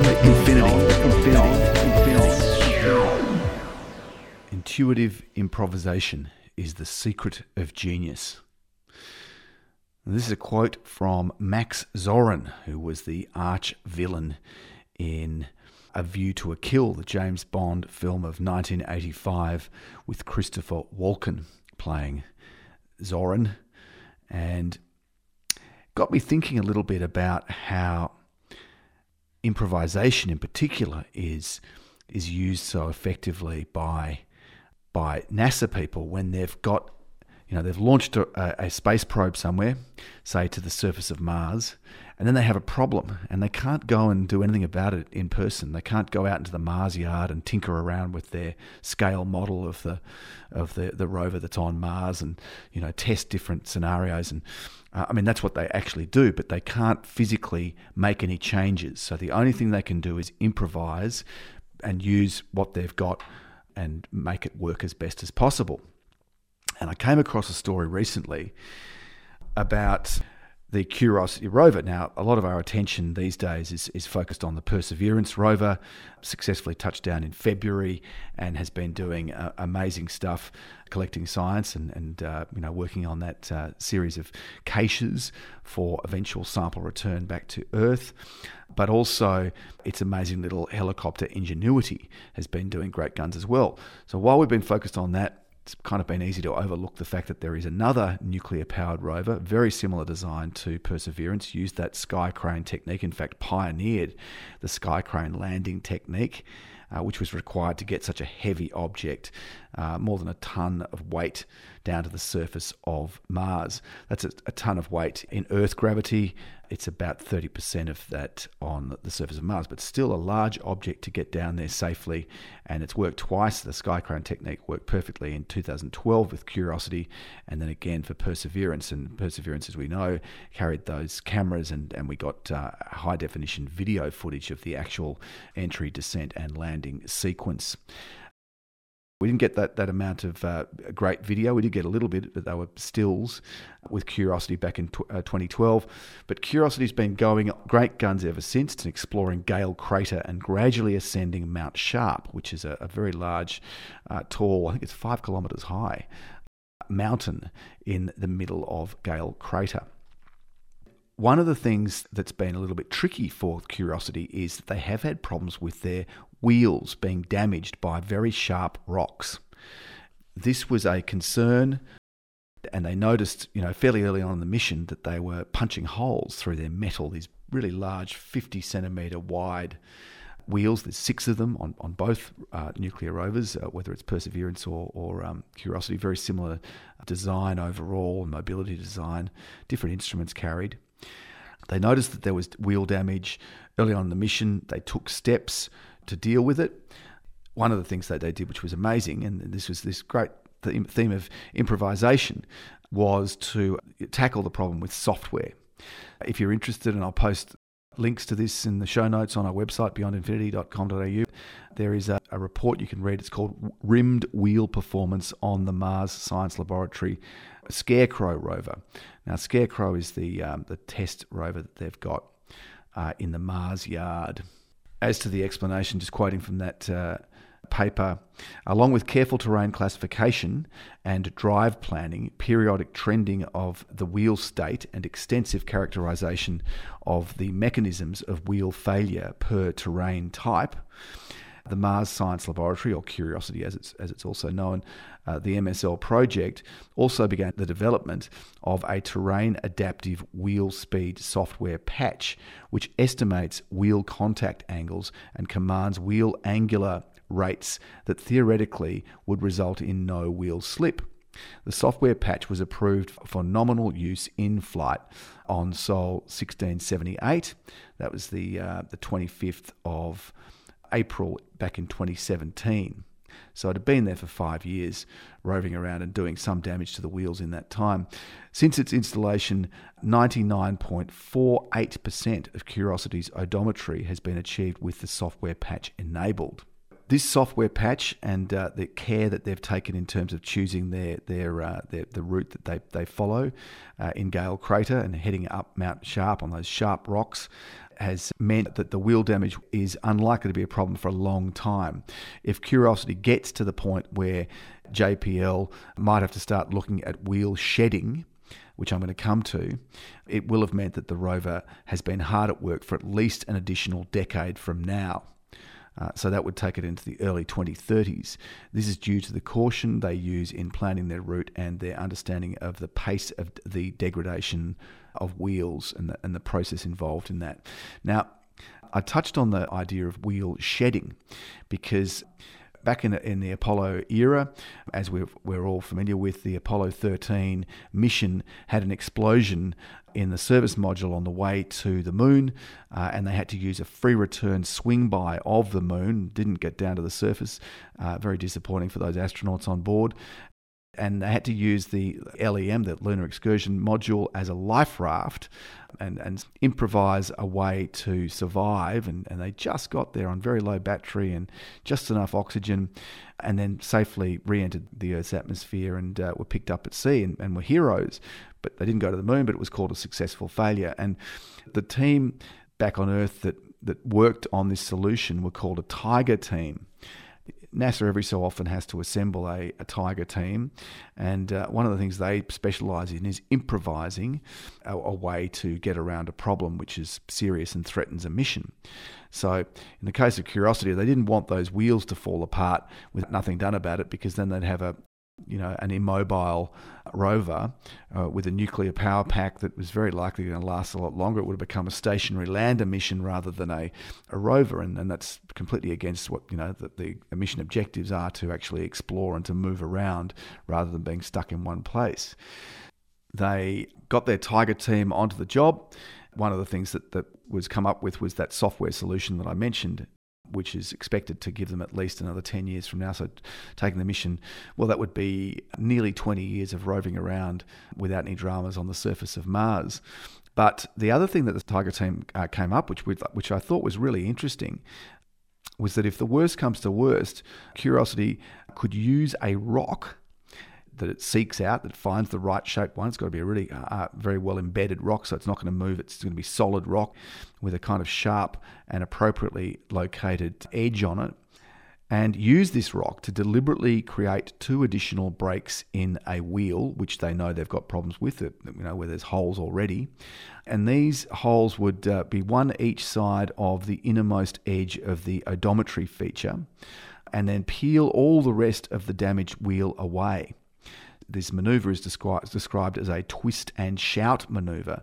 infinity. Intuitive improvisation is the secret of genius. This is a quote from Max Zorin, who was the arch villain in A View to a Kill, the James Bond film of 1985, with Christopher Walken playing Zorin. And got me thinking a little bit about how improvisation in particular is is used so effectively by by NASA people when they've got you know they've launched a, a, space probe somewhere say to the surface of Mars and then they have a problem and they can't go and do anything about it in person they can't go out into the Mars yard and tinker around with their scale model of the of the, the rover that's on Mars and you know test different scenarios and uh, I mean, that's what they actually do, but they can't physically make any changes. So the only thing they can do is improvise and use what they've got and make it work as best as possible. And I came across a story recently about the Curiosity rover. Now, a lot of our attention these days is, is focused on the Perseverance rover, successfully touched down in February and has been doing uh, amazing stuff, collecting science and, and uh, you know working on that uh, series of caches for eventual sample return back to Earth. But also, its amazing little helicopter Ingenuity has been doing great guns as well. So while we've been focused on that, it's kind of been easy to overlook the fact that there is another nuclear powered rover, very similar design to Perseverance, used that sky crane technique, in fact, pioneered the sky crane landing technique. Uh, which was required to get such a heavy object, uh, more than a ton of weight, down to the surface of Mars. That's a, a ton of weight in Earth gravity it's about 30% of that on the surface of Mars, but still a large object to get down there safely. And it's worked twice. The Skycrane technique worked perfectly in 2012 with Curiosity, and then again for Perseverance. And Perseverance, as we know, carried those cameras, and, and we got uh, high definition video footage of the actual entry, descent, and landing sequence. Didn't get that, that amount of uh, great video. We did get a little bit, but they were stills with Curiosity back in uh, 2012. But Curiosity's been going great guns ever since and exploring Gale Crater and gradually ascending Mount Sharp, which is a, a very large, uh, tall, I think it's five kilometres high, mountain in the middle of Gale Crater. One of the things that's been a little bit tricky for Curiosity is that they have had problems with their wheels being damaged by very sharp rocks. This was a concern, and they noticed, you know, fairly early on in the mission that they were punching holes through their metal, these really large, 50 centimetre wide wheels. There's six of them on, on both uh, nuclear rovers, uh, whether it's Perseverance or, or um, Curiosity. Very similar design overall, mobility design, different instruments carried. They noticed that there was wheel damage early on in the mission. They took steps to deal with it. One of the things that they did, which was amazing, and this was this great theme of improvisation, was to tackle the problem with software. If you're interested, and I'll post links to this in the show notes on our website, beyondinfinity.com.au, there is a, a report you can read. It's called Rimmed Wheel Performance on the Mars Science Laboratory Scarecrow rover. Now, Scarecrow is the, um, the test rover that they've got uh, in the Mars yard. As to the explanation, just quoting from that uh, paper, along with careful terrain classification and drive planning, periodic trending of the wheel state, and extensive characterization of the mechanisms of wheel failure per terrain type, the Mars Science Laboratory, or Curiosity as it's, as it's also known, uh, the MSL project, also began the development of a terrain adaptive wheel speed software patch, which estimates wheel contact angles and commands wheel angular rates that theoretically would result in no wheel slip. The software patch was approved for nominal use in flight on Sol 1678. That was the uh, the 25th of April back in 2017. So it had been there for five years, roving around and doing some damage to the wheels in that time. Since its installation, 99.48% of Curiosity's odometry has been achieved with the software patch enabled. This software patch and uh, the care that they've taken in terms of choosing their their, uh, their the route that they, they follow uh, in Gale Crater and heading up Mount Sharp on those sharp rocks has meant that the wheel damage is unlikely to be a problem for a long time. If Curiosity gets to the point where JPL might have to start looking at wheel shedding, which I'm going to come to, it will have meant that the rover has been hard at work for at least an additional decade from now. Uh, so that would take it into the early 2030s. This is due to the caution they use in planning their route and their understanding of the pace of the degradation of wheels and the, and the process involved in that. Now, I touched on the idea of wheel shedding because back in, in the Apollo era, as we're, we're all familiar with, the Apollo 13 mission had an explosion in the service module on the way to the moon, uh, and they had to use a free return swing by of the moon. Didn't get down to the surface. Uh, very disappointing for those astronauts on board and they had to use the LEM, the Lunar Excursion Module, as a life raft and, and improvise a way to survive. And, and they just got there on very low battery and just enough oxygen, and then safely re entered the Earth's atmosphere and uh, were picked up at sea and, and were heroes. But they didn't go to the moon, but it was called a successful failure. And the team back on Earth that, that worked on this solution were called a Tiger team. NASA every so often has to assemble a, a Tiger team, and uh, one of the things they specialise in is improvising a, a, way to get around a problem which is serious and threatens a mission. So, in the case of Curiosity, they didn't want those wheels to fall apart with nothing done about it because then they'd have a, you know, an immobile rover uh, with a nuclear power pack that was very likely going to last a lot longer. It would have become a stationary lander mission rather than a, a rover, and, and that's completely against what you know the, the mission objectives are to actually explore and to move around rather than being stuck in one place. They got their Tiger team onto the job. One of the things that, that was come up with was that software solution that I mentioned, which is expected to give them at least another 10 years from now. So, taking the mission, well, that would be nearly 20 years of roving around without any dramas on the surface of Mars. But the other thing that the Tiger team uh, came up, which which I thought was really interesting, was that if the worst comes to worst, Curiosity could use a rock that it seeks out, that finds the right shaped one. It's got to be a really uh, very well embedded rock, so it's not going to move. It's going to be solid rock with a kind of sharp and appropriately located edge on it. And use this rock to deliberately create two additional breaks in a wheel, which they know they've got problems with it, you know, where there's holes already. And these holes would uh, be one each side of the innermost edge of the odometry feature, and then peel all the rest of the damaged wheel away. This maneuver is described, described as a twist and shout maneuver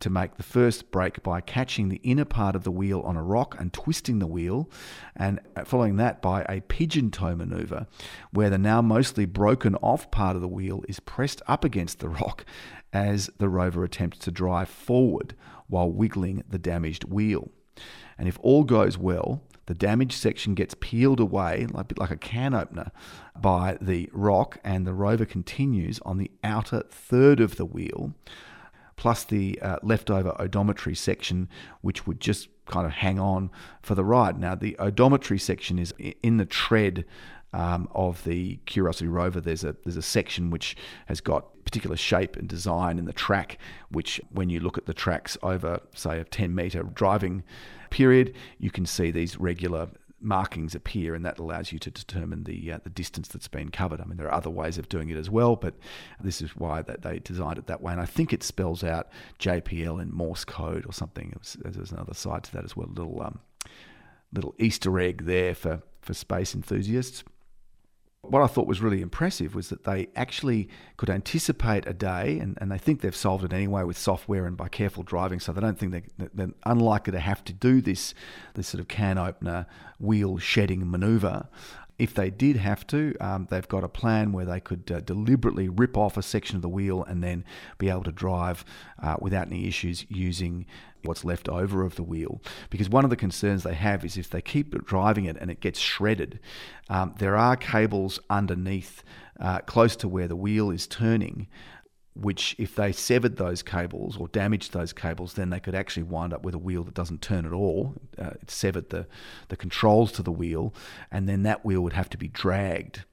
to make the first break by catching the inner part of the wheel on a rock and twisting the wheel, and following that by a pigeon toe maneuver, where the now mostly broken off part of the wheel is pressed up against the rock as the rover attempts to drive forward while wiggling the damaged wheel. And if all goes well, the damaged section gets peeled away, bit like a can opener, by the rock, and the rover continues on the outer third of the wheel, plus the uh, leftover odometry section, which would just kind of hang on for the ride. Now, the odometry section is in the tread um, of the Curiosity rover. There's a there's a section which has got particular shape and design in the track, which when you look at the tracks over, say, a 10 meter driving period, you can see these regular markings appear, and that allows you to determine the uh, the distance that's been covered. I mean, there are other ways of doing it as well, but this is why that they designed it that way. And I think it spells out JPL in Morse code or something. There's another side to that as well. A little um, little Easter egg there for for space enthusiasts what I thought was really impressive was that they actually could anticipate a day, and, and they think they've solved it anyway with software and by careful driving, so they don't think they, they're unlikely to have to do this, this sort of can opener wheel shedding maneuver. If they did have to, um, they've got a plan where they could uh, deliberately rip off a section of the wheel and then be able to drive uh, without any issues using what's left over of the wheel. Because one of the concerns they have is if they keep driving it and it gets shredded, um, there are cables underneath, uh, close to where the wheel is turning, which if they severed those cables or damaged those cables, then they could actually wind up with a wheel that doesn't turn at all. Uh, it severed the, the controls to the wheel, and then that wheel would have to be dragged.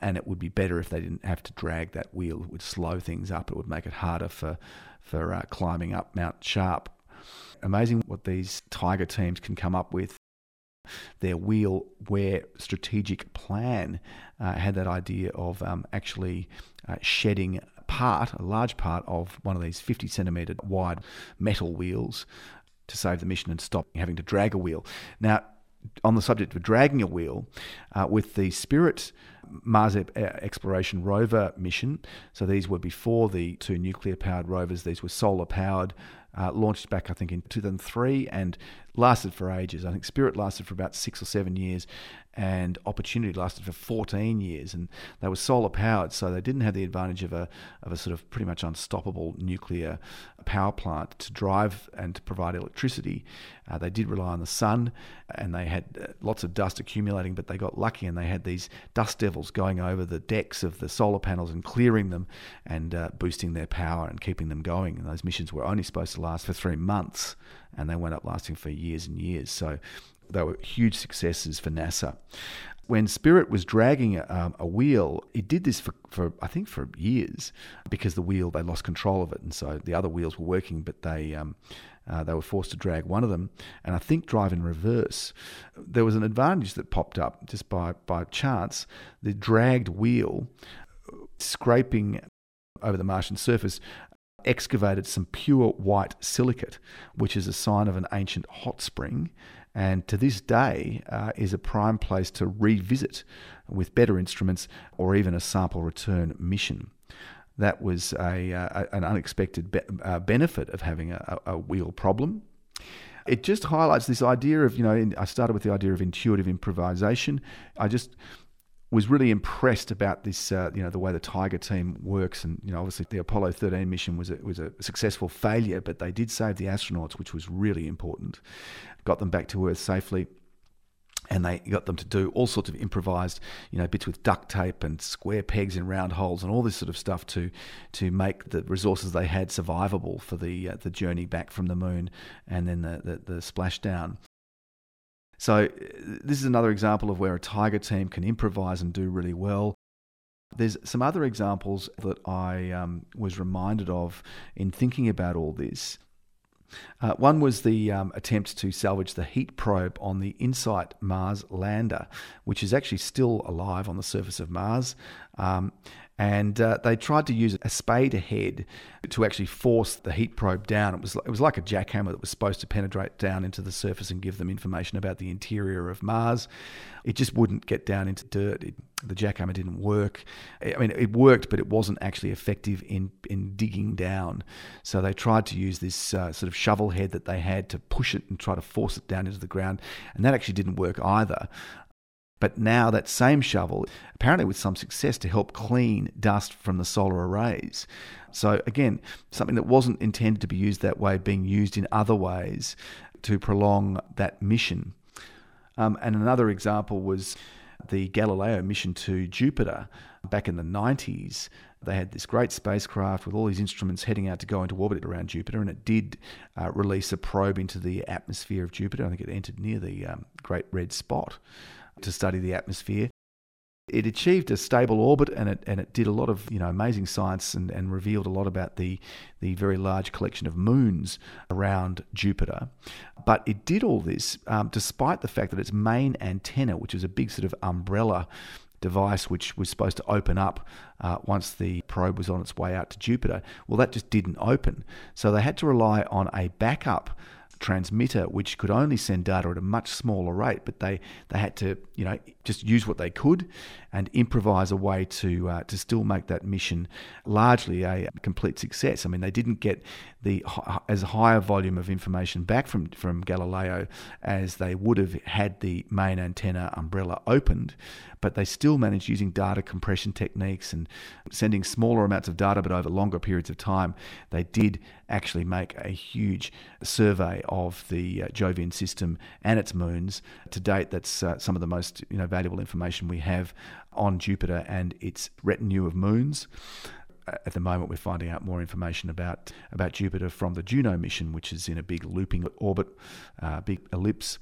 And it would be better if they didn't have to drag that wheel. It would slow things up. It would make it harder for, for uh, climbing up Mount Sharp. Amazing what these Tiger teams can come up with their wheel wear strategic plan uh, had that idea of um, actually uh, shedding part, a large part of one of these 50 centimetre wide metal wheels to save the mission and stop having to drag a wheel. Now, on the subject of dragging a wheel, uh, with the Spirit Mars Exploration Rover mission, so these were before the two nuclear powered rovers, these were solar powered, uh, launched back, I think, in 2003 and lasted for ages. I think Spirit lasted for about six or seven years, and Opportunity lasted for 14 years, and they were solar powered, so they didn't have the advantage of a of a sort of pretty much unstoppable nuclear power plant to drive and to provide electricity. Uh, they did rely on the sun, and they had uh, lots of dust accumulating, but they got lucky and they had these dust devils going over the decks of the solar panels and clearing them and uh, boosting their power and keeping them going. And those missions were only supposed to last for three months, and they went up lasting for years and years. So they were huge successes for NASA. When Spirit was dragging a, um, a wheel, it did this for, for, I think, for years because the wheel, they lost control of it. And so the other wheels were working, but they, um, uh, they were forced to drag one of them, and I think drive in reverse. There was an advantage that popped up just by, by chance. The dragged wheel scraping over the Martian surface excavated some pure white silicate, which is a sign of an ancient hot spring and to this day uh, is a prime place to revisit with better instruments or even a sample return mission. That was a, uh, an unexpected be- uh, benefit of having a, a, wheel problem. It just highlights this idea of, you know, I started with the idea of intuitive improvisation. I just was really impressed about this, uh, you know, the way the Tiger team works. And, you know, obviously the Apollo 13 mission was a, was a successful failure, but they did save the astronauts, which was really important. Got them back to Earth safely. And they got them to do all sorts of improvised, you know, bits with duct tape and square pegs in round holes and all this sort of stuff to to make the resources they had survivable for the uh, the journey back from the moon and then the, the, the splashdown. So, this is another example of where a Tiger team can improvise and do really well. There's some other examples that I um, was reminded of in thinking about all this. Uh, one was the um, attempt to salvage the heat probe on the InSight Mars lander, which is actually still alive on the surface of Mars. Um, and uh, they tried to use a spade head to actually force the heat probe down. It was it was like a jackhammer that was supposed to penetrate down into the surface and give them information about the interior of Mars. It just wouldn't get down into dirt. It, the jackhammer didn't work. I mean, it worked, but it wasn't actually effective in in digging down. So they tried to use this uh, sort of shovel head that they had to push it and try to force it down into the ground, and that actually didn't work either. But now that same shovel, apparently with some success, to help clean dust from the solar arrays. So again, something that wasn't intended to be used that way, being used in other ways to prolong that mission. Um, and another example was the Galileo mission to Jupiter back in the 90s. They had this great spacecraft with all these instruments heading out to go into orbit around Jupiter, and it did uh, release a probe into the atmosphere of Jupiter. I think it entered near the um, Great Red Spot to study the atmosphere. It achieved a stable orbit and it, and it did a lot of you know amazing science and, and revealed a lot about the, the very large collection of moons around Jupiter. But it did all this um, despite the fact that its main antenna, which was a big sort of umbrella device which was supposed to open up uh, once the probe was on its way out to Jupiter, well, that just didn't open. So they had to rely on a backup transmitter which could only send data at a much smaller rate, but they, they had to you know just use what they could and improvise a way to uh, to still make that mission largely a complete success. I mean, they didn't get the as high a volume of information back from from Galileo as they would have had the main antenna umbrella opened, but they still managed using data compression techniques and sending smaller amounts of data but over longer periods of time. They did actually make a huge survey of the uh, Jovian system and its moons. To date, that's uh, some of the most you know valuable information we have on Jupiter and its retinue of moons. at the moment we're finding out more information about about Jupiter from the Juno mission, which is in a big looping orbit, uh, big ellipse.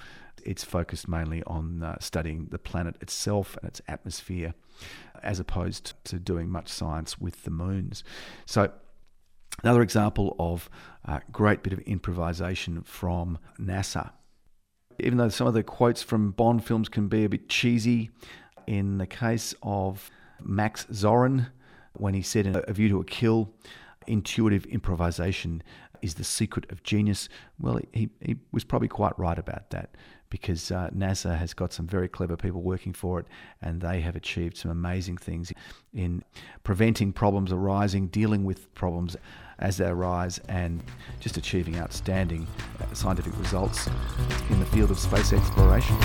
It's focused mainly on uh, studying the planet itself and its atmosphere, as opposed to doing much science with the moons. So. Another example of a great bit of improvisation from NASA. Even though some of the quotes from Bond films can be a bit cheesy, in the case of Max Zorin, when he said in A View to a Kill, intuitive improvisation is the secret of genius. Well, he, he was probably quite right about that because uh, NASA has got some very clever people working for it and they have achieved some amazing things in preventing problems arising, dealing with problems as they arise, and just achieving outstanding uh, scientific results in the field of space exploration.